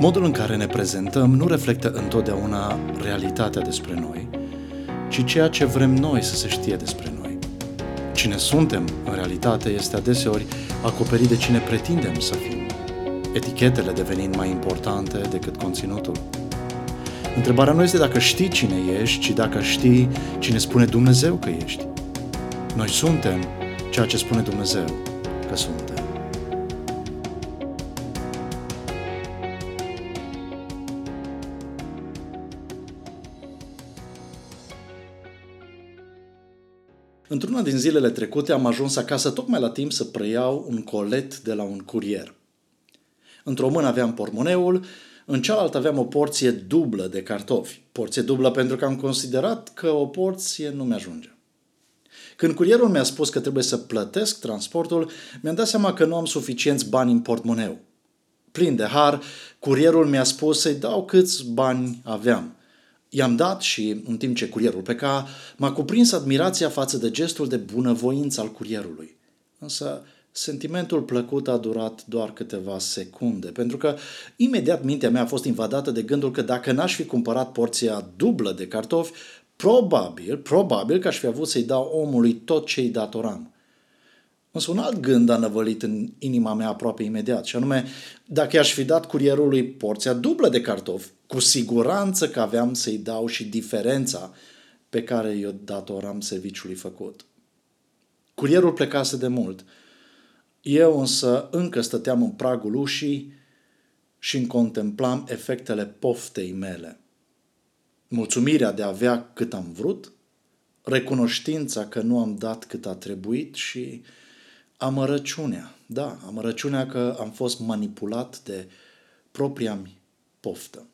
Modul în care ne prezentăm nu reflectă întotdeauna realitatea despre noi, ci ceea ce vrem noi să se știe despre noi. Cine suntem, în realitate, este adeseori acoperit de cine pretindem să fim, etichetele devenind mai importante decât conținutul. Întrebarea nu este dacă știi cine ești, ci dacă știi cine spune Dumnezeu că ești. Noi suntem ceea ce spune Dumnezeu că suntem. Într-una din zilele trecute am ajuns acasă tocmai la timp să preiau un colet de la un curier. Într-o mână aveam pormoneul, în cealaltă aveam o porție dublă de cartofi. Porție dublă pentru că am considerat că o porție nu mi-ajunge. Când curierul mi-a spus că trebuie să plătesc transportul, mi-am dat seama că nu am suficienți bani în portmoneu. Plin de har, curierul mi-a spus să-i dau câți bani aveam. I-am dat și, în timp ce curierul pleca, m-a cuprins admirația față de gestul de bunăvoință al curierului. Însă, sentimentul plăcut a durat doar câteva secunde, pentru că imediat mintea mea a fost invadată de gândul că dacă n-aș fi cumpărat porția dublă de cartofi, probabil, probabil că aș fi avut să-i dau omului tot ce îi datoram. Însă un alt gând a năvălit în inima mea aproape imediat, și anume, dacă i-aș fi dat curierului porția dublă de cartofi, cu siguranță că aveam să-i dau și diferența pe care i-o datoram serviciului făcut. Curierul plecase de mult. Eu însă încă stăteam în pragul ușii și îmi contemplam efectele poftei mele. Mulțumirea de a avea cât am vrut, recunoștința că nu am dat cât a trebuit și amărăciunea. Da, amărăciunea că am fost manipulat de propria mi poftă.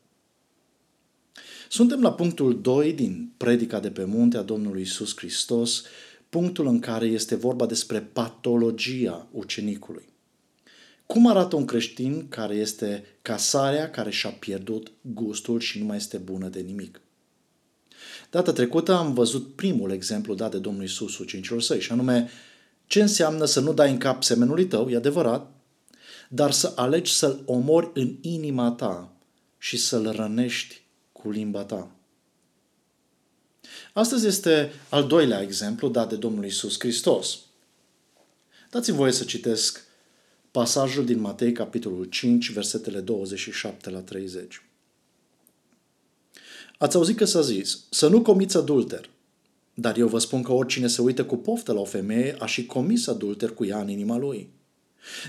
Suntem la punctul 2 din predica de pe munte a Domnului Isus Hristos, punctul în care este vorba despre patologia ucenicului. Cum arată un creștin care este casarea care și-a pierdut gustul și nu mai este bună de nimic? Data trecută am văzut primul exemplu dat de Domnul Isus ucenicilor săi, și anume ce înseamnă să nu dai în cap semenului tău, e adevărat, dar să alegi să-l omori în inima ta și să-l rănești cu limba ta. Astăzi este al doilea exemplu dat de Domnul Isus Hristos. Dați-mi voie să citesc pasajul din Matei, capitolul 5, versetele 27 la 30. Ați auzit că s-a zis, să nu comiți adulter. Dar eu vă spun că oricine se uită cu poftă la o femeie a și comis adulter cu ea în inima lui.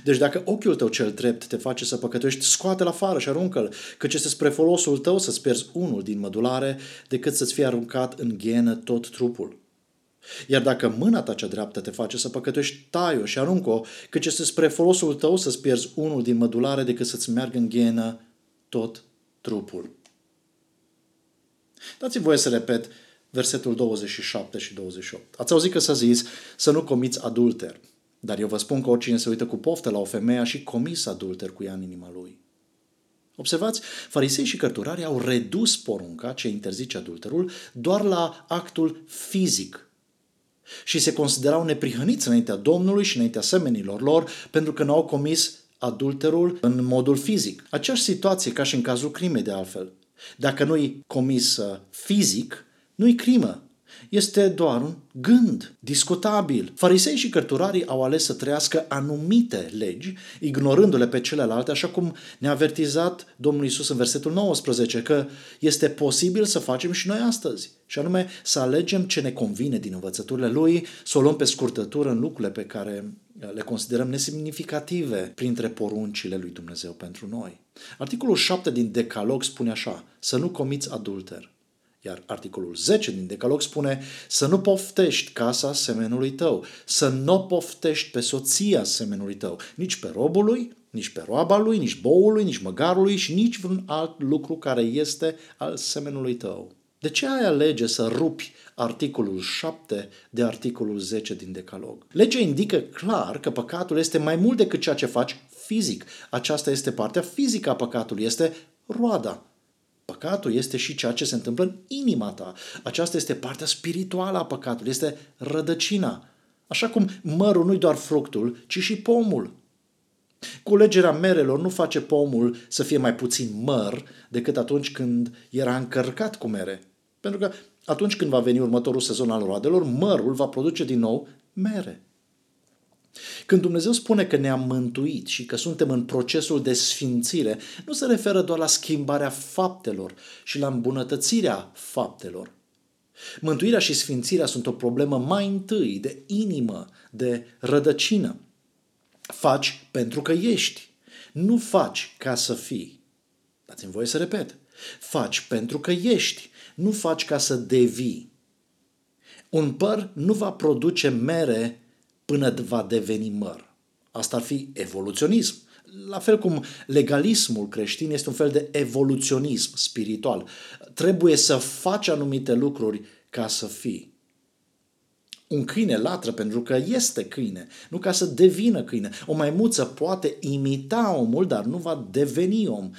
Deci dacă ochiul tău cel drept te face să păcătuiești, scoate-l afară și aruncă-l, căci este spre folosul tău să-ți pierzi unul din mădulare decât să-ți fie aruncat în ghenă tot trupul. Iar dacă mâna ta cea dreaptă te face să păcătuiești, tai-o și aruncă-o, căci este spre folosul tău să-ți pierzi unul din mădulare decât să-ți meargă în ghenă tot trupul. Dați-mi voie să repet versetul 27 și 28. Ați auzit că s-a zis să nu comiți adulter. Dar eu vă spun că oricine se uită cu poftă la o femeie a și comis adulter cu ea în inima lui. Observați, farisei și cărturarii au redus porunca ce interzice adulterul doar la actul fizic și se considerau neprihăniți înaintea Domnului și înaintea semenilor lor pentru că nu au comis adulterul în modul fizic. Aceeași situație ca și în cazul crimei de altfel. Dacă nu-i comis uh, fizic, nu-i crimă, este doar un gând discutabil. Farisei și cărturarii au ales să trăiască anumite legi, ignorându-le pe celelalte, așa cum ne-a avertizat Domnul Isus în versetul 19, că este posibil să facem și noi astăzi. Și anume să alegem ce ne convine din învățăturile Lui, să o luăm pe scurtătură în lucrurile pe care le considerăm nesemnificative printre poruncile lui Dumnezeu pentru noi. Articolul 7 din Decalog spune așa, să nu comiți adulter. Iar articolul 10 din Decalog spune să nu poftești casa semenului tău, să nu poftești pe soția semenului tău, nici pe robul lui, nici pe roaba lui, nici boului, nici măgarului și nici vreun alt lucru care este al semenului tău. De ce ai alege să rupi articolul 7 de articolul 10 din Decalog? Legea indică clar că păcatul este mai mult decât ceea ce faci fizic. Aceasta este partea fizică a păcatului, este roada. Păcatul este și ceea ce se întâmplă în inima ta. Aceasta este partea spirituală a păcatului, este rădăcina. Așa cum mărul nu-i doar fructul, ci și pomul. Culegerea merelor nu face pomul să fie mai puțin măr decât atunci când era încărcat cu mere. Pentru că atunci când va veni următorul sezon al roadelor, mărul va produce din nou mere. Când Dumnezeu spune că ne-a mântuit și că suntem în procesul de sfințire, nu se referă doar la schimbarea faptelor și la îmbunătățirea faptelor. Mântuirea și sfințirea sunt o problemă mai întâi de inimă, de rădăcină. Faci pentru că ești. Nu faci ca să fii. Dați-mi voie să repet. Faci pentru că ești. Nu faci ca să devii. Un păr nu va produce mere până va deveni măr. Asta ar fi evoluționism. La fel cum legalismul creștin este un fel de evoluționism spiritual. Trebuie să faci anumite lucruri ca să fii. Un câine latră pentru că este câine, nu ca să devină câine. O maimuță poate imita omul, dar nu va deveni om.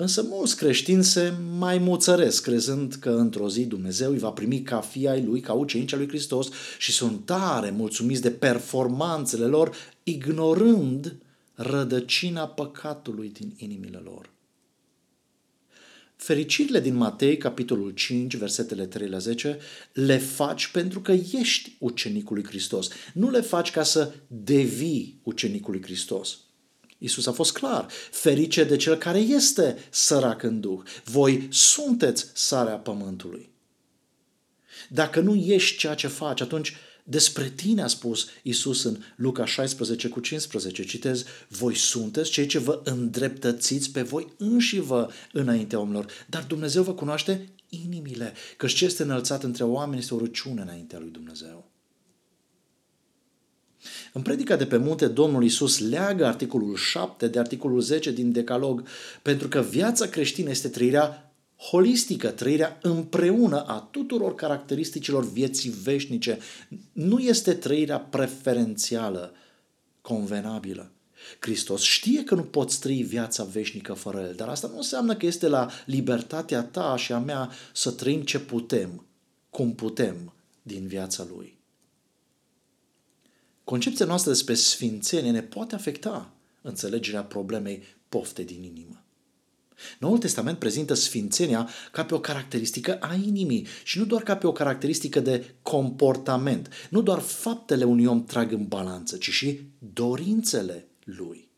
Însă mulți creștini se mai muțăresc, crezând că într-o zi Dumnezeu îi va primi ca fii ai lui, ca ucenici lui Hristos și sunt tare mulțumiți de performanțele lor, ignorând rădăcina păcatului din inimile lor. Fericirile din Matei, capitolul 5, versetele 3 la 10, le faci pentru că ești ucenicul lui Hristos. Nu le faci ca să devii ucenicul lui Hristos. Isus a fost clar. Ferice de cel care este sărac în duh. Voi sunteți sarea pământului. Dacă nu ești ceea ce faci, atunci despre tine a spus Isus în Luca 16 cu 15. Citez, voi sunteți cei ce vă îndreptățiți pe voi înși vă înaintea omilor, dar Dumnezeu vă cunoaște inimile, căci ce este înălțat între oameni este o rugăciune înaintea lui Dumnezeu. În predica de pe munte, Domnul Isus leagă articolul 7 de articolul 10 din Decalog, pentru că viața creștină este trăirea holistică, trăirea împreună a tuturor caracteristicilor vieții veșnice. Nu este trăirea preferențială, convenabilă. Hristos știe că nu poți trăi viața veșnică fără El, dar asta nu înseamnă că este la libertatea ta și a mea să trăim ce putem, cum putem din viața Lui. Concepția noastră despre sfințenie ne poate afecta înțelegerea problemei pofte din inimă. Noul Testament prezintă sfințenia ca pe o caracteristică a inimii și nu doar ca pe o caracteristică de comportament. Nu doar faptele unui om trag în balanță, ci și dorințele lui.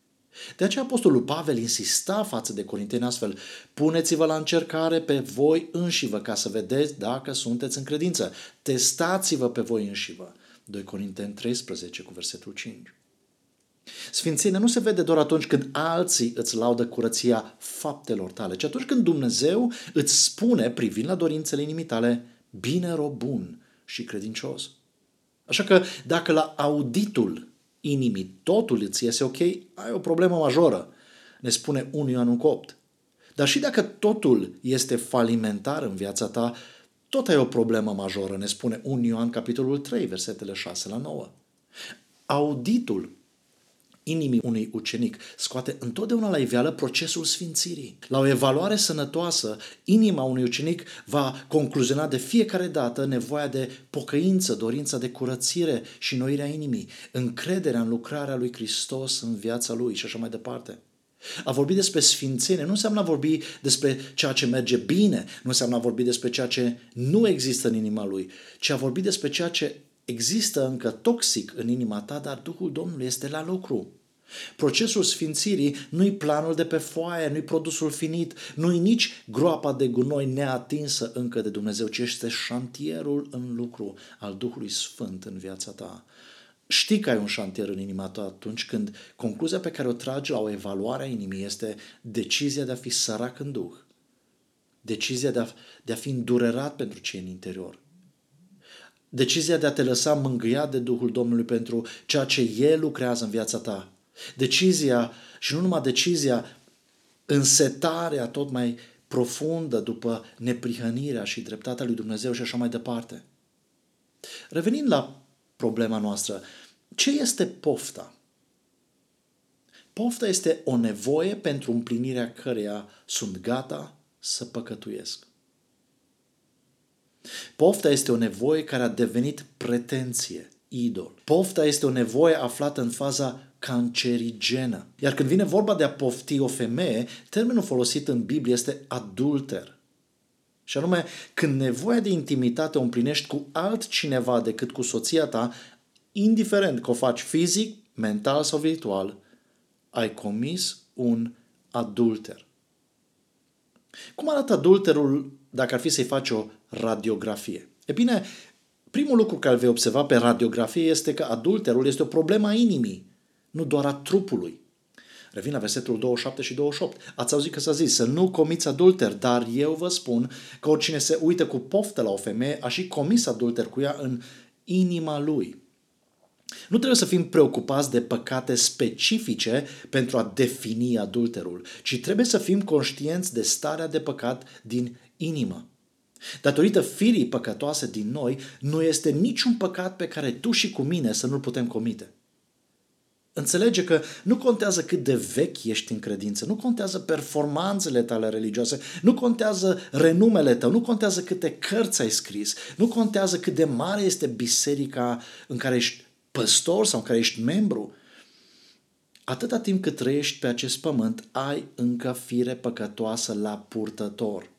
De aceea Apostolul Pavel insista față de Corinteni astfel, puneți-vă la încercare pe voi înșivă ca să vedeți dacă sunteți în credință. Testați-vă pe voi înșivă. 2 Corinteni 13 cu versetul 5. Sfințenia nu se vede doar atunci când alții îți laudă curăția faptelor tale, ci atunci când Dumnezeu îți spune, privind la dorințele inimii tale, bine rob bun și credincios. Așa că dacă la auditul inimii totul îți iese ok, ai o problemă majoră, ne spune 1 Ioan 8. Dar și dacă totul este falimentar în viața ta, tot ai o problemă majoră, ne spune 1 Ioan capitolul 3, versetele 6 la 9. Auditul inimii unui ucenic scoate întotdeauna la iveală procesul sfințirii. La o evaluare sănătoasă, inima unui ucenic va concluziona de fiecare dată nevoia de pocăință, dorința de curățire și noirea inimii, încrederea în lucrarea lui Hristos în viața lui și așa mai departe. A vorbi despre sfințenie nu înseamnă a vorbi despre ceea ce merge bine, nu înseamnă a vorbi despre ceea ce nu există în inima lui, ci a vorbi despre ceea ce există încă toxic în inima ta, dar Duhul Domnului este la lucru. Procesul sfințirii nu-i planul de pe foaie, nu-i produsul finit, nu-i nici groapa de gunoi neatinsă încă de Dumnezeu, ci este șantierul în lucru al Duhului Sfânt în viața ta. Știi că ai un șantier în inima ta atunci când concluzia pe care o tragi la o evaluare a inimii este decizia de a fi sărac în Duh. Decizia de a, de a fi îndurerat pentru ce în interior. Decizia de a te lăsa mângâiat de Duhul Domnului pentru ceea ce El lucrează în viața ta. Decizia, și nu numai decizia, însetarea tot mai profundă după neprihănirea și dreptatea lui Dumnezeu și așa mai departe. Revenind la problema noastră. Ce este pofta? Pofta este o nevoie pentru împlinirea căreia sunt gata să păcătuiesc. Pofta este o nevoie care a devenit pretenție, idol. Pofta este o nevoie aflată în faza cancerigenă. Iar când vine vorba de a pofti o femeie, termenul folosit în Biblie este adulter. Și anume, când nevoia de intimitate o împlinești cu altcineva decât cu soția ta, indiferent că o faci fizic, mental sau virtual, ai comis un adulter. Cum arată adulterul dacă ar fi să-i faci o radiografie? E bine, primul lucru care vei observa pe radiografie este că adulterul este o problemă a inimii, nu doar a trupului. Revin la versetul 27 și 28. Ați auzit că s-a zis să nu comiți adulter, dar eu vă spun că oricine se uită cu poftă la o femeie a și comis adulter cu ea în inima lui. Nu trebuie să fim preocupați de păcate specifice pentru a defini adulterul, ci trebuie să fim conștienți de starea de păcat din inimă. Datorită firii păcătoase din noi, nu este niciun păcat pe care tu și cu mine să nu-l putem comite. Înțelege că nu contează cât de vechi ești în credință, nu contează performanțele tale religioase, nu contează renumele tău, nu contează câte cărți ai scris, nu contează cât de mare este biserica în care ești păstor sau în care ești membru. Atâta timp cât trăiești pe acest pământ, ai încă fire păcătoasă la purtător.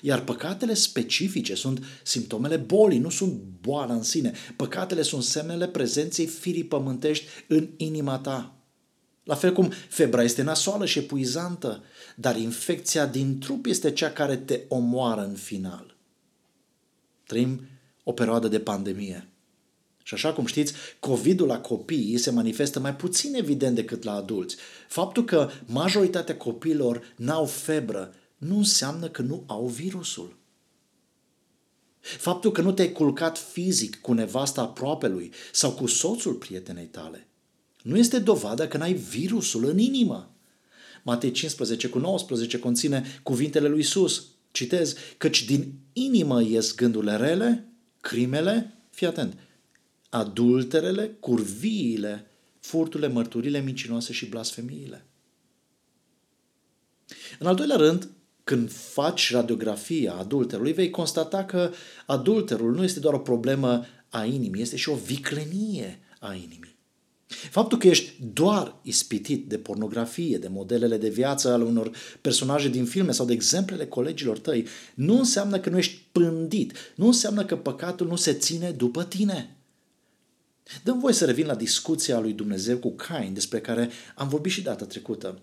Iar păcatele specifice sunt simptomele bolii, nu sunt boala în sine. Păcatele sunt semnele prezenței firii pământești în inima ta. La fel cum febra este nasoală și epuizantă, dar infecția din trup este cea care te omoară în final. Trăim o perioadă de pandemie. Și așa cum știți, COVID-ul la copii se manifestă mai puțin evident decât la adulți. Faptul că majoritatea copiilor n-au febră nu înseamnă că nu au virusul. Faptul că nu te-ai culcat fizic cu nevasta aproapelui sau cu soțul prietenei tale nu este dovadă că n-ai virusul în inimă. Matei 15 cu 19 conține cuvintele lui Isus. Citez, căci din inimă ies gândurile rele, crimele, fii atent, adulterele, curviile, furturile, mărturile mincinoase și blasfemiile. În al doilea rând, când faci radiografia adulterului, vei constata că adulterul nu este doar o problemă a inimii, este și o viclenie a inimii. Faptul că ești doar ispitit de pornografie, de modelele de viață ale unor personaje din filme sau de exemplele colegilor tăi, nu înseamnă că nu ești pândit, nu înseamnă că păcatul nu se ține după tine. Dăm voi să revin la discuția lui Dumnezeu cu Cain, despre care am vorbit și data trecută.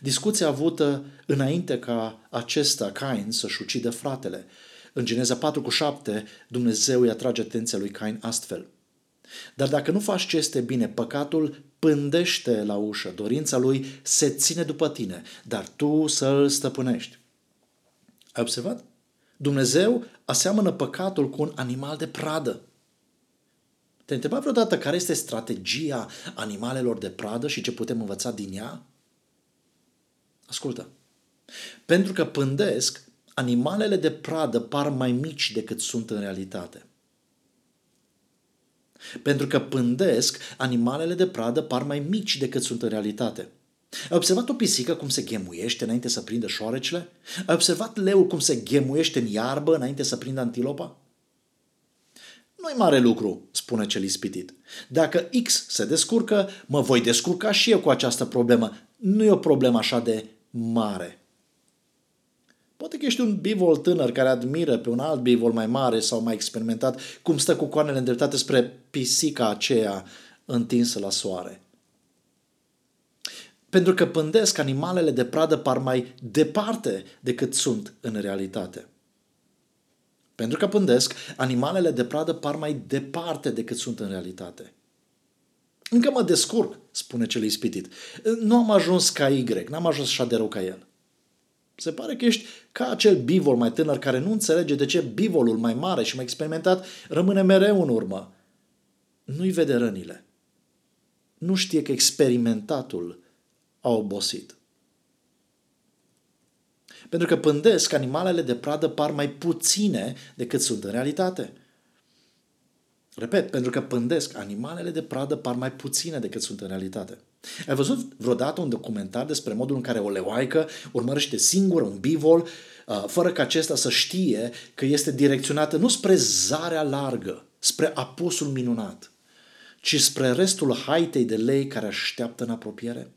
Discuția avută înainte ca acesta, Cain, să-și ucidă fratele. În Geneza 4 cu 7, Dumnezeu îi atrage atenția lui Cain astfel. Dar dacă nu faci ce este bine, păcatul pândește la ușă, dorința lui se ține după tine, dar tu să îl stăpânești. Ai observat? Dumnezeu aseamănă păcatul cu un animal de pradă. Te-ai întrebat vreodată care este strategia animalelor de pradă și ce putem învăța din ea? Ascultă. Pentru că pândesc, animalele de pradă par mai mici decât sunt în realitate. Pentru că pândesc, animalele de pradă par mai mici decât sunt în realitate. Ai observat o pisică cum se ghemuiește înainte să prindă șoarecele? Ai observat leul cum se ghemuiește în iarbă înainte să prindă antilopa? Nu-i mare lucru, spune cel ispitit. Dacă X se descurcă, mă voi descurca și eu cu această problemă. Nu e o problemă așa de mare. Poate că ești un bivol tânăr care admiră pe un alt bivol mai mare sau mai experimentat cum stă cu coanele îndreptate spre pisica aceea întinsă la soare. Pentru că pândesc, animalele de pradă par mai departe decât sunt în realitate. Pentru că pândesc, animalele de pradă par mai departe decât sunt în realitate. Încă mă descurc, spune cel ispitit. Nu am ajuns ca Y, n-am ajuns așa de rău ca el. Se pare că ești ca acel bivol mai tânăr care nu înțelege de ce bivolul mai mare și mai experimentat rămâne mereu în urmă. Nu-i vede rănile. Nu știe că experimentatul a obosit. Pentru că pândesc, animalele de pradă par mai puține decât sunt în realitate – Repet, pentru că pândesc, animalele de pradă par mai puține decât sunt în realitate. Ai văzut vreodată un documentar despre modul în care o leoaică urmărește singură un bivol, uh, fără ca acesta să știe că este direcționată nu spre zarea largă, spre apusul minunat, ci spre restul haitei de lei care așteaptă în apropiere?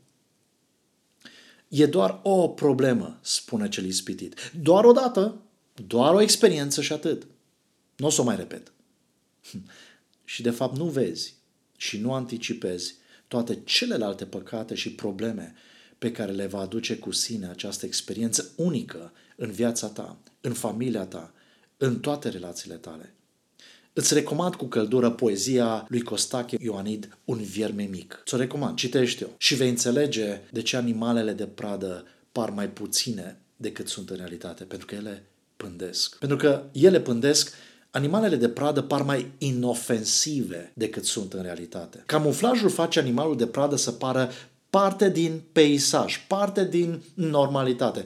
E doar o problemă, spune cel ispitit. Doar o dată, doar o experiență și atât. Nu o să o mai repet. Și de fapt nu vezi și nu anticipezi toate celelalte păcate și probleme pe care le va aduce cu sine această experiență unică în viața ta, în familia ta, în toate relațiile tale. Îți recomand cu căldură poezia lui Costache Ioanid, Un vierme mic. Ți-o recomand, citește-o și vei înțelege de ce animalele de pradă par mai puține decât sunt în realitate, pentru că ele pândesc. Pentru că ele pândesc Animalele de pradă par mai inofensive decât sunt în realitate. Camuflajul face animalul de pradă să pară parte din peisaj, parte din normalitate.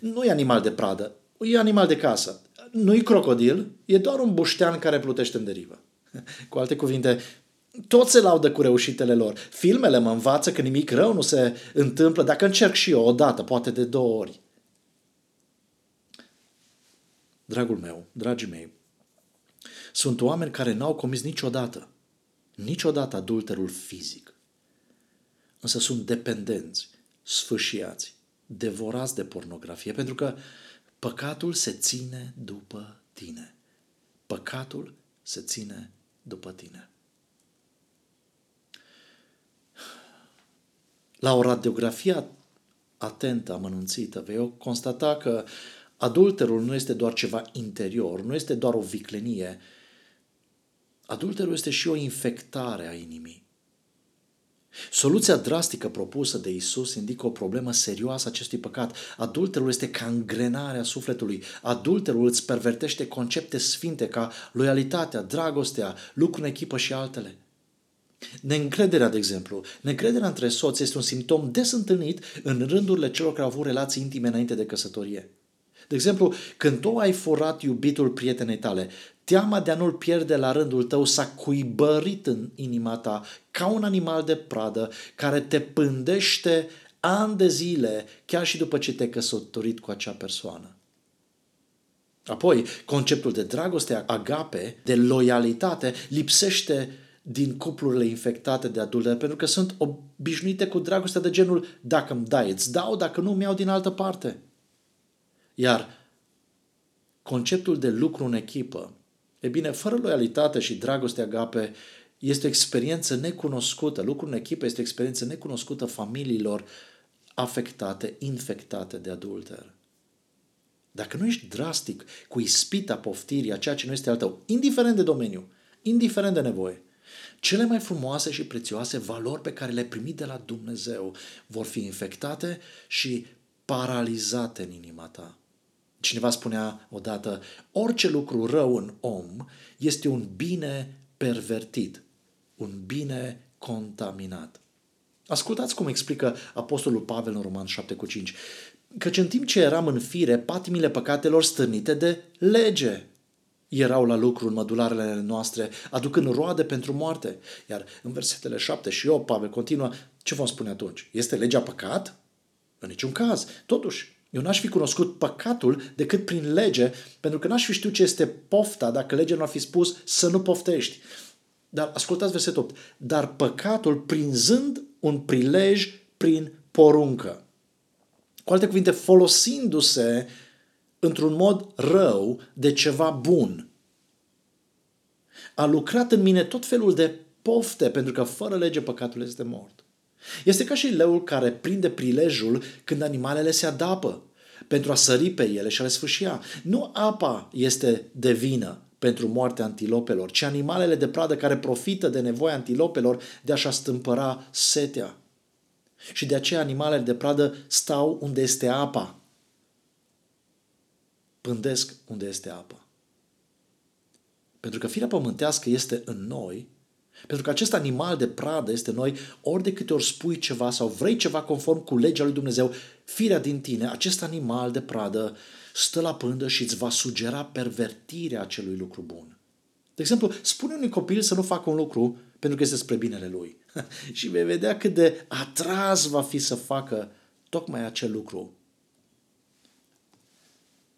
Nu e animal de pradă, e animal de casă. Nu e crocodil, e doar un buștean care plutește în derivă. Cu alte cuvinte, toți se laudă cu reușitele lor. Filmele mă învață că nimic rău nu se întâmplă dacă încerc și eu o dată, poate de două ori. Dragul meu, dragii mei, sunt oameni care n-au comis niciodată, niciodată adulterul fizic. Însă sunt dependenți, sfâșiați, devorați de pornografie, pentru că păcatul se ține după tine. Păcatul se ține după tine. La o radiografie atentă, amănunțită, vei constata că adulterul nu este doar ceva interior, nu este doar o viclenie, Adulterul este și o infectare a inimii. Soluția drastică propusă de Isus indică o problemă serioasă acestui păcat. Adulterul este ca îngrenarea sufletului. Adulterul îți pervertește concepte sfinte ca loialitatea, dragostea, lucru în echipă și altele. Neîncrederea, de exemplu, neîncrederea între soți este un simptom des întâlnit în rândurile celor care au avut relații intime înainte de căsătorie. De exemplu, când tu ai furat iubitul prietenei tale, teama de a nu-l pierde la rândul tău s-a cuibărit în inima ta ca un animal de pradă care te pândește ani de zile, chiar și după ce te-ai căsătorit cu acea persoană. Apoi, conceptul de dragoste, agape, de loialitate, lipsește din cuplurile infectate de adulter, pentru că sunt obișnuite cu dragostea de genul dacă îmi dai, îți dau, dacă nu, mi-au din altă parte. Iar conceptul de lucru în echipă, e bine, fără loialitate și dragoste agape, este o experiență necunoscută. Lucru în echipă este o experiență necunoscută familiilor afectate, infectate de adulter. Dacă nu ești drastic cu ispita poftirii a ceea ce nu este al tău, indiferent de domeniu, indiferent de nevoie, cele mai frumoase și prețioase valori pe care le-ai primit de la Dumnezeu vor fi infectate și paralizate în inima ta. Cineva spunea odată, orice lucru rău în om este un bine pervertit, un bine contaminat. Ascultați cum explică Apostolul Pavel în Roman 7 cu 5. Căci în timp ce eram în fire, patimile păcatelor stârnite de lege erau la lucru în mădularele noastre, aducând roade pentru moarte. Iar în versetele 7 și 8, Pavel continuă, ce vom spune atunci? Este legea păcat? În niciun caz. Totuși, eu n-aș fi cunoscut păcatul decât prin lege, pentru că n-aș fi știut ce este pofta dacă legea nu ar fi spus să nu poftești. Dar ascultați versetul 8. Dar păcatul prinzând un prilej prin poruncă. Cu alte cuvinte, folosindu-se într-un mod rău de ceva bun. A lucrat în mine tot felul de pofte, pentru că fără lege păcatul este mort. Este ca și leul care prinde prilejul când animalele se adapă pentru a sări pe ele și a le sfâșia. Nu apa este de vină pentru moartea antilopelor, ci animalele de pradă care profită de nevoia antilopelor de a-și astâmpăra setea. Și de aceea animalele de pradă stau unde este apa. Pândesc unde este apa. Pentru că firea pământească este în noi pentru că acest animal de pradă este noi, ori de câte ori spui ceva sau vrei ceva conform cu legea lui Dumnezeu, firea din tine, acest animal de pradă stă la pândă și îți va sugera pervertirea acelui lucru bun. De exemplu, spune unui copil să nu facă un lucru pentru că este spre binele lui. și vei vedea cât de atras va fi să facă tocmai acel lucru.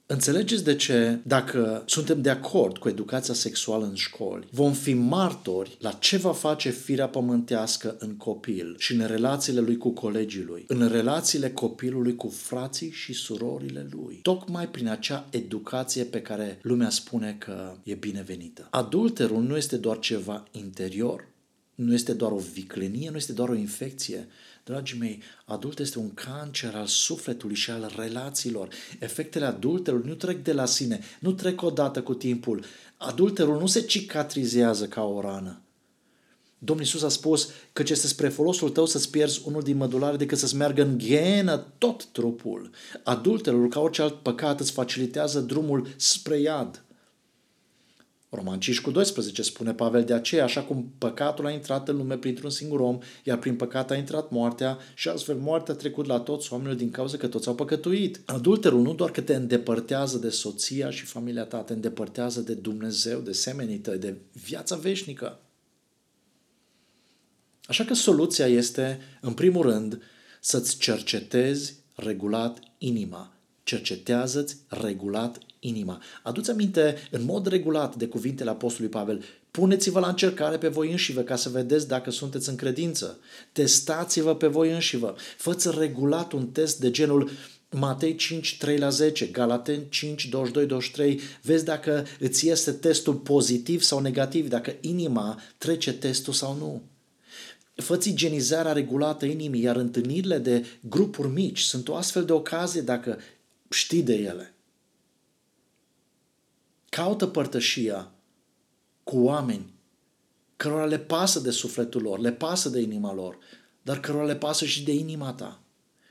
Înțelegeți de ce, dacă suntem de acord cu educația sexuală în școli, vom fi martori la ce va face firea pământească în copil și în relațiile lui cu colegii lui, în relațiile copilului cu frații și surorile lui, tocmai prin acea educație pe care lumea spune că e binevenită. Adulterul nu este doar ceva interior, nu este doar o viclenie, nu este doar o infecție. Dragii mei, adult este un cancer al sufletului și al relațiilor. Efectele adulterului nu trec de la sine, nu trec odată cu timpul. Adulterul nu se cicatrizează ca o rană. Domnul Iisus a spus că ce este spre folosul tău să-ți pierzi unul din mădulare decât să-ți meargă în ghenă tot trupul. Adulterul, ca orice alt păcat, îți facilitează drumul spre iad. Roman 5 cu 12 spune Pavel de aceea, așa cum păcatul a intrat în lume printr-un singur om, iar prin păcat a intrat moartea și astfel moartea a trecut la toți oamenii din cauza că toți au păcătuit. Adulterul nu doar că te îndepărtează de soția și familia ta, te îndepărtează de Dumnezeu, de semenii tăi, de viața veșnică. Așa că soluția este, în primul rând, să-ți cercetezi regulat inima. Cercetează-ți regulat inima. Aduți aminte în mod regulat de cuvintele Apostolului Pavel. Puneți-vă la încercare pe voi înșivă ca să vedeți dacă sunteți în credință. Testați-vă pe voi înșivă. Făți regulat un test de genul Matei 5, 3 la 10, Galaten 5, 22, 23, vezi dacă îți este testul pozitiv sau negativ, dacă inima trece testul sau nu. Făți igienizarea regulată inimii, iar întâlnirile de grupuri mici sunt o astfel de ocazie dacă știi de ele. Caută părtășia cu oameni cărora le pasă de sufletul lor, le pasă de inima lor, dar cărora le pasă și de inima ta.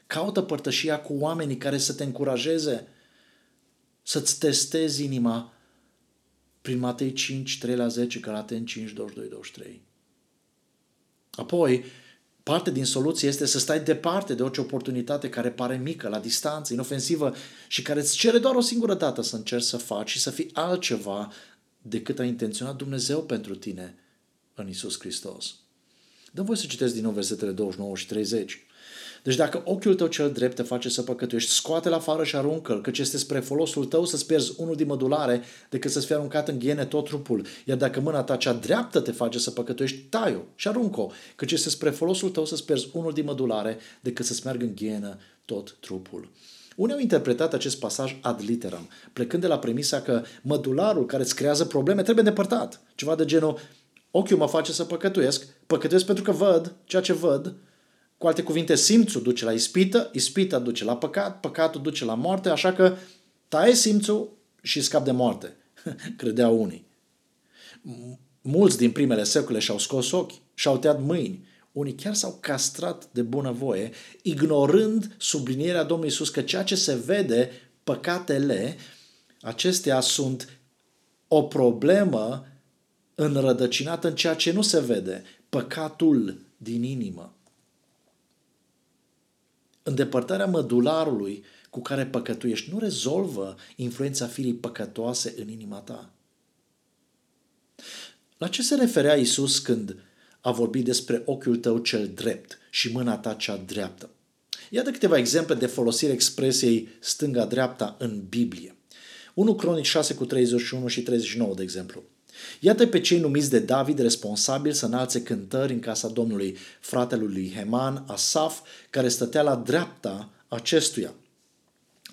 Caută părtășia cu oamenii care să te încurajeze, să-ți testezi inima prin Matei 5, 3 la 10, Galaten 5, 22, 23. Apoi, Parte din soluție este să stai departe de orice oportunitate care pare mică, la distanță, inofensivă și care îți cere doar o singură dată să încerci să faci și să fii altceva decât a intenționat Dumnezeu pentru tine în Isus Hristos. Dă voi să citesc din nou versetele 29 și 30. Deci dacă ochiul tău cel drept te face să păcătuiești, scoate-l afară și aruncă-l, căci este spre folosul tău să-ți pierzi unul din mădulare decât să-ți fie aruncat în ghiene tot trupul. Iar dacă mâna ta cea dreaptă te face să păcătuiești, tai-o și aruncă-o, căci este spre folosul tău să-ți pierzi unul din mădulare decât să-ți meargă în ghienă tot trupul. Unii au interpretat acest pasaj ad literam, plecând de la premisa că mădularul care îți creează probleme trebuie îndepărtat. Ceva de genul, ochiul mă face să păcătuiesc, păcătuiesc pentru că văd ceea ce văd, cu alte cuvinte, simțul duce la ispită, ispita duce la păcat, păcatul duce la moarte, așa că taie simțul și scap de moarte, credeau unii. Mulți din primele secole și-au scos ochi, și-au tăiat mâini, unii chiar s-au castrat de bunăvoie, ignorând sublinierea Domnului Isus că ceea ce se vede, păcatele, acestea sunt o problemă înrădăcinată în ceea ce nu se vede, păcatul din inimă îndepărtarea mădularului cu care păcătuiești nu rezolvă influența firii păcătoase în inima ta. La ce se referea Isus când a vorbit despre ochiul tău cel drept și mâna ta cea dreaptă? Iată câteva exemple de folosire expresiei stânga-dreapta în Biblie. 1 Cronic 6 cu 31 și 39, de exemplu. Iată pe cei numiți de David responsabili să înalțe cântări în casa Domnului, fratelui lui Heman, Asaf, care stătea la dreapta acestuia.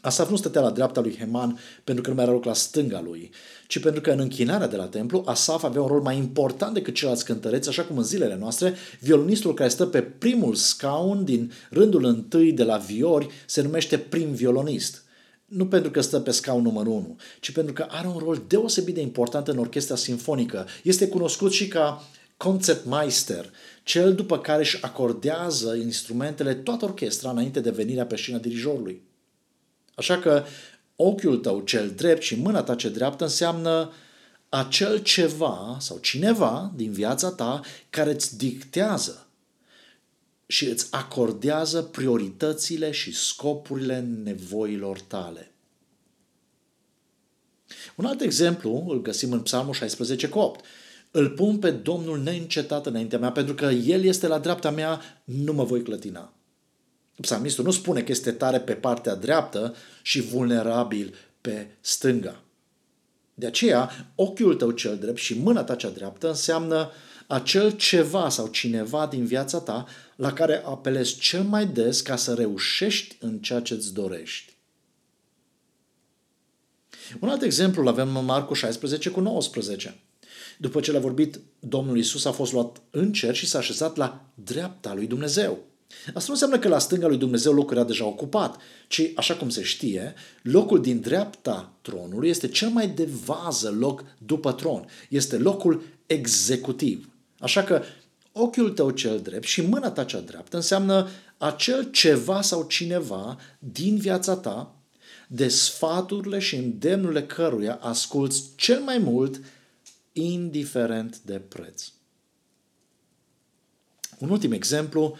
Asaf nu stătea la dreapta lui Heman pentru că nu mai era loc la stânga lui, ci pentru că în închinarea de la templu Asaf avea un rol mai important decât ceilalți cântăreți, așa cum în zilele noastre violonistul care stă pe primul scaun din rândul întâi de la viori se numește prim violonist nu pentru că stă pe scaun numărul 1, ci pentru că are un rol deosebit de important în orchestra sinfonică. Este cunoscut și ca concertmeister, cel după care își acordează instrumentele toată orchestra înainte de venirea pe scenă dirijorului. Așa că ochiul tău cel drept și mâna ta ce dreaptă înseamnă acel ceva sau cineva din viața ta care îți dictează și îți acordează prioritățile și scopurile nevoilor tale. Un alt exemplu îl găsim în Psalmul 16 cu 8. Îl pun pe Domnul neîncetat înaintea mea, pentru că El este la dreapta mea, nu mă voi clătina. Psalmistul nu spune că este tare pe partea dreaptă și vulnerabil pe stânga. De aceea, ochiul tău cel drept și mâna ta cea dreaptă înseamnă acel ceva sau cineva din viața ta la care apelezi cel mai des ca să reușești în ceea ce îți dorești. Un alt exemplu îl avem în Marcu 16 cu 19. După ce l-a vorbit Domnul Isus a fost luat în cer și s-a așezat la dreapta lui Dumnezeu. Asta nu înseamnă că la stânga lui Dumnezeu locul era deja ocupat, ci, așa cum se știe, locul din dreapta tronului este cel mai de vază loc după tron. Este locul executiv. Așa că ochiul tău cel drept și mâna ta cea dreaptă înseamnă acel ceva sau cineva din viața ta de sfaturile și îndemnurile căruia asculți cel mai mult, indiferent de preț. Un ultim exemplu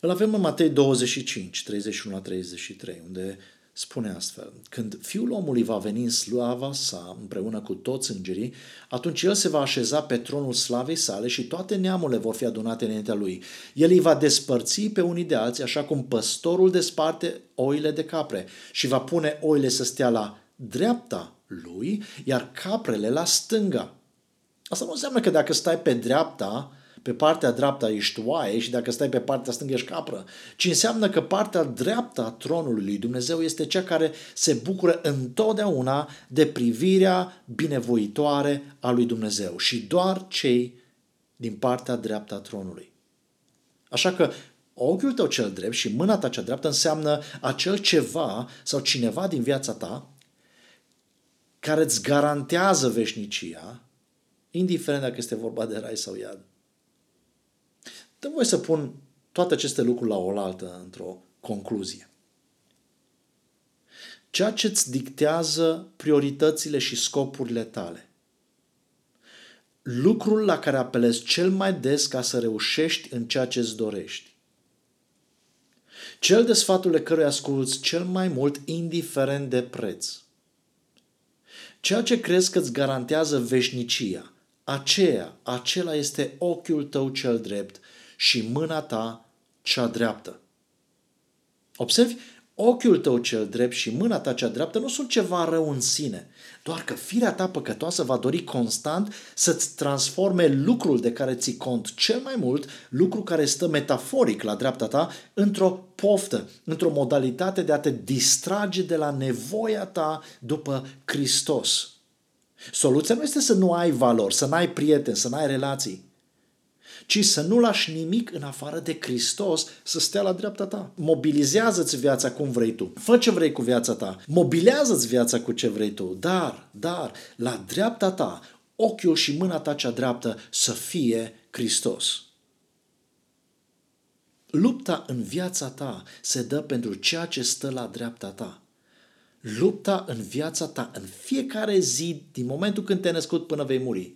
îl avem în Matei 25, 31 la 33, unde spune astfel, când Fiul omului va veni în slava sa împreună cu toți îngerii, atunci el se va așeza pe tronul slavei sale și toate neamurile vor fi adunate înaintea lui. El îi va despărți pe unii de alții, așa cum păstorul desparte oile de capre și va pune oile să stea la dreapta lui, iar caprele la stânga. Asta nu înseamnă că dacă stai pe dreapta, pe partea dreaptă ești oaie și dacă stai pe partea stângă ești capră, ci înseamnă că partea dreaptă a tronului lui Dumnezeu este cea care se bucură întotdeauna de privirea binevoitoare a lui Dumnezeu și doar cei din partea dreaptă a tronului. Așa că ochiul tău cel drept și mâna ta cea dreaptă înseamnă acel ceva sau cineva din viața ta care îți garantează veșnicia, indiferent dacă este vorba de rai sau iad. Dă voi să pun toate aceste lucruri la oaltă într-o concluzie. Ceea ce îți dictează prioritățile și scopurile tale. Lucrul la care apelezi cel mai des ca să reușești în ceea ce îți dorești. Cel de sfaturile căruia asculți cel mai mult, indiferent de preț. Ceea ce crezi că îți garantează veșnicia, aceea, acela este ochiul tău cel drept și mâna ta cea dreaptă. Observi, ochiul tău cel drept și mâna ta cea dreaptă nu sunt ceva rău în sine, doar că firea ta păcătoasă va dori constant să-ți transforme lucrul de care ții cont cel mai mult, lucru care stă metaforic la dreapta ta, într-o poftă, într-o modalitate de a te distrage de la nevoia ta după Hristos. Soluția nu este să nu ai valori, să n-ai prieteni, să n-ai relații ci să nu lași nimic în afară de Hristos să stea la dreapta ta. Mobilizează-ți viața cum vrei tu. Fă ce vrei cu viața ta. Mobilează-ți viața cu ce vrei tu. Dar, dar, la dreapta ta, ochiul și mâna ta cea dreaptă să fie Hristos. Lupta în viața ta se dă pentru ceea ce stă la dreapta ta. Lupta în viața ta, în fiecare zi, din momentul când te-ai născut până vei muri,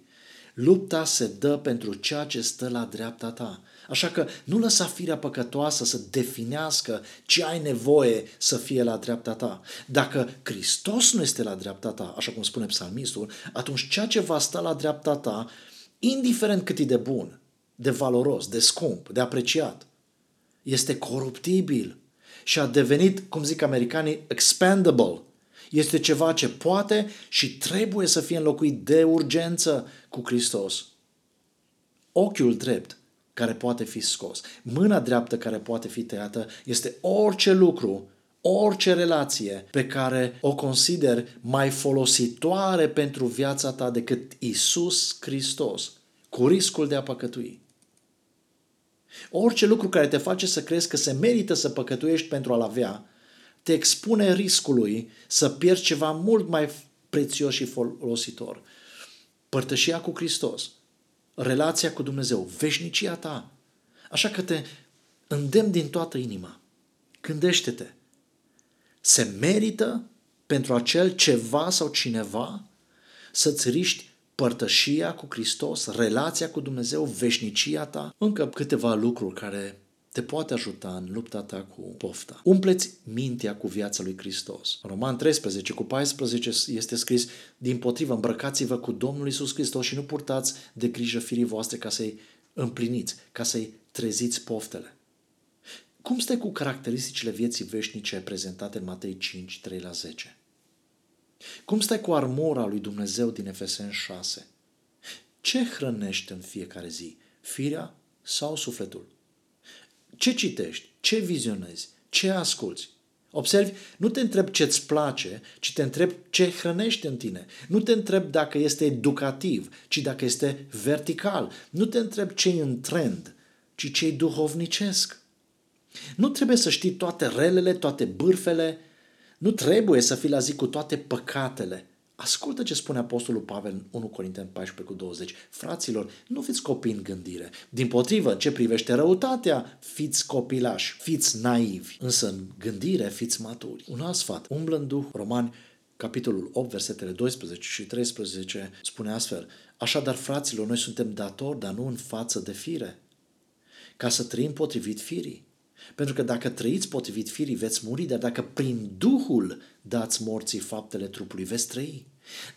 Lupta se dă pentru ceea ce stă la dreapta ta. Așa că nu lăsa firea păcătoasă să definească ce ai nevoie să fie la dreapta ta. Dacă Hristos nu este la dreapta ta, așa cum spune psalmistul, atunci ceea ce va sta la dreapta ta, indiferent cât e de bun, de valoros, de scump, de apreciat, este coruptibil și a devenit, cum zic americanii, expandable, este ceva ce poate și trebuie să fie înlocuit de urgență cu Hristos. Ochiul drept care poate fi scos, mâna dreaptă care poate fi tăiată, este orice lucru, orice relație pe care o consider mai folositoare pentru viața ta decât Isus Hristos, cu riscul de a păcătui. Orice lucru care te face să crezi că se merită să păcătuiești pentru a-l avea, te expune riscului să pierzi ceva mult mai prețios și folositor. Părtășia cu Hristos, relația cu Dumnezeu, veșnicia ta. Așa că te îndemn din toată inima. Gândește-te. Se merită pentru acel ceva sau cineva să-ți riști părtășia cu Hristos, relația cu Dumnezeu, veșnicia ta? Încă câteva lucruri care te poate ajuta în lupta ta cu pofta. Umpleți mintea cu viața lui Hristos. Roman 13 cu 14 este scris, din potrivă, îmbrăcați-vă cu Domnul Isus Hristos și nu purtați de grijă firii voastre ca să-i împliniți, ca să-i treziți poftele. Cum stai cu caracteristicile vieții veșnice prezentate în Matei 5, 3 la 10? Cum stai cu armura lui Dumnezeu din Efesen 6? Ce hrănești în fiecare zi? Firea sau sufletul? Ce citești? Ce vizionezi? Ce asculți? Observi, nu te întreb ce-ți place, ci te întreb ce hrănești în tine. Nu te întreb dacă este educativ, ci dacă este vertical. Nu te întreb ce e în trend, ci ce e duhovnicesc. Nu trebuie să știi toate relele, toate bârfele, nu trebuie să fii la zi cu toate păcatele. Ascultă ce spune Apostolul Pavel în 1 Corinteni 14 cu 20. Fraților, nu fiți copii în gândire. Din potrivă, ce privește răutatea, fiți copilași, fiți naivi. Însă în gândire, fiți maturi. Un alt sfat, umblă în Duh, Romani, capitolul 8, versetele 12 și 13, spune astfel, Așadar, fraților, noi suntem datori, dar nu în față de fire, ca să trăim potrivit firii. Pentru că dacă trăiți potrivit firii, veți muri, dar dacă prin Duhul dați morții faptele trupului, veți trăi.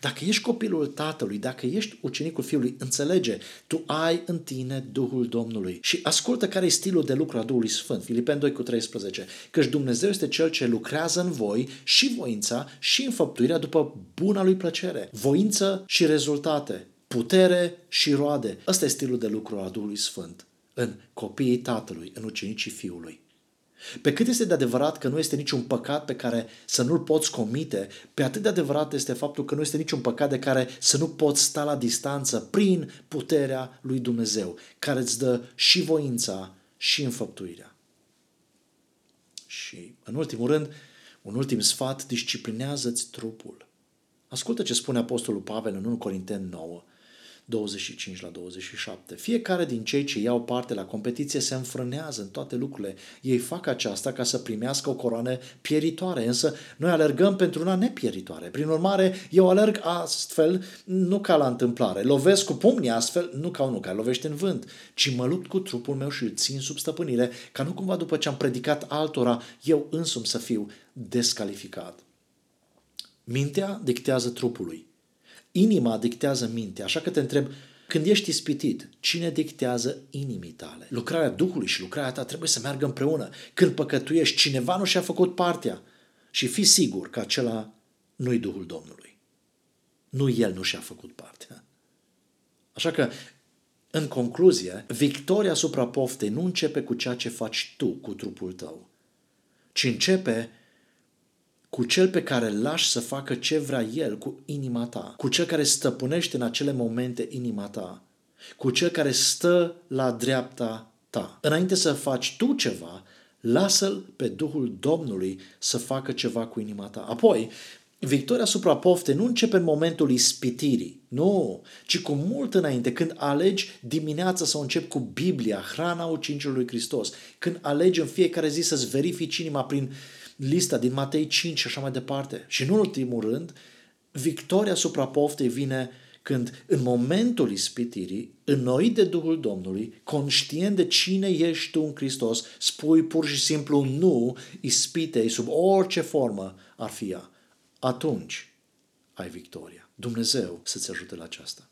Dacă ești copilul tatălui, dacă ești ucenicul fiului, înțelege, tu ai în tine Duhul Domnului. Și ascultă care e stilul de lucru a Duhului Sfânt. Filipen 2 cu 13. Căci Dumnezeu este Cel ce lucrează în voi și voința și înfăptuirea după buna lui plăcere. Voință și rezultate. Putere și roade. Ăsta e stilul de lucru a Duhului Sfânt în copiii tatălui, în ucenicii fiului. Pe cât este de adevărat că nu este niciun păcat pe care să nu-l poți comite, pe atât de adevărat este faptul că nu este niciun păcat de care să nu poți sta la distanță prin puterea lui Dumnezeu, care îți dă și voința și înfăptuirea. Și, în ultimul rând, un ultim sfat, disciplinează-ți trupul. Ascultă ce spune Apostolul Pavel în 1 Corinteni 9. 25 la 27. Fiecare din cei ce iau parte la competiție se înfrânează în toate lucrurile. Ei fac aceasta ca să primească o coroană pieritoare, însă noi alergăm pentru una nepieritoare. Prin urmare, eu alerg astfel, nu ca la întâmplare. Lovesc cu pumnii astfel, nu ca unul care lovește în vânt, ci mă lupt cu trupul meu și îl țin sub stăpânire, ca nu cumva după ce am predicat altora, eu însumi să fiu descalificat. Mintea dictează trupului. Inima dictează mintea, așa că te întreb, când ești ispitit, cine dictează inimii tale? Lucrarea Duhului și lucrarea ta trebuie să meargă împreună. Când păcătuiești, cineva nu și-a făcut partea. Și fii sigur că acela nu-i Duhul Domnului. Nu el nu și-a făcut partea. Așa că, în concluzie, victoria asupra poftei nu începe cu ceea ce faci tu cu trupul tău, ci începe cu cel pe care îl lași să facă ce vrea el cu inima ta, cu cel care stăpânește în acele momente inima ta, cu cel care stă la dreapta ta. Înainte să faci tu ceva, lasă-l pe Duhul Domnului să facă ceva cu inima ta. Apoi, victoria asupra poftei nu începe în momentul ispitirii, nu, ci cu mult înainte, când alegi dimineața să începi cu Biblia, hrana ucincilor lui Hristos, când alegi în fiecare zi să-ți verifici inima prin lista din Matei 5 și așa mai departe. Și nu în ultimul rând, victoria asupra poftei vine când în momentul ispitirii, înnoit de Duhul Domnului, conștient de cine ești tu în Hristos, spui pur și simplu nu ispitei sub orice formă ar fi ea. Atunci ai victoria. Dumnezeu să-ți ajute la aceasta. Amin.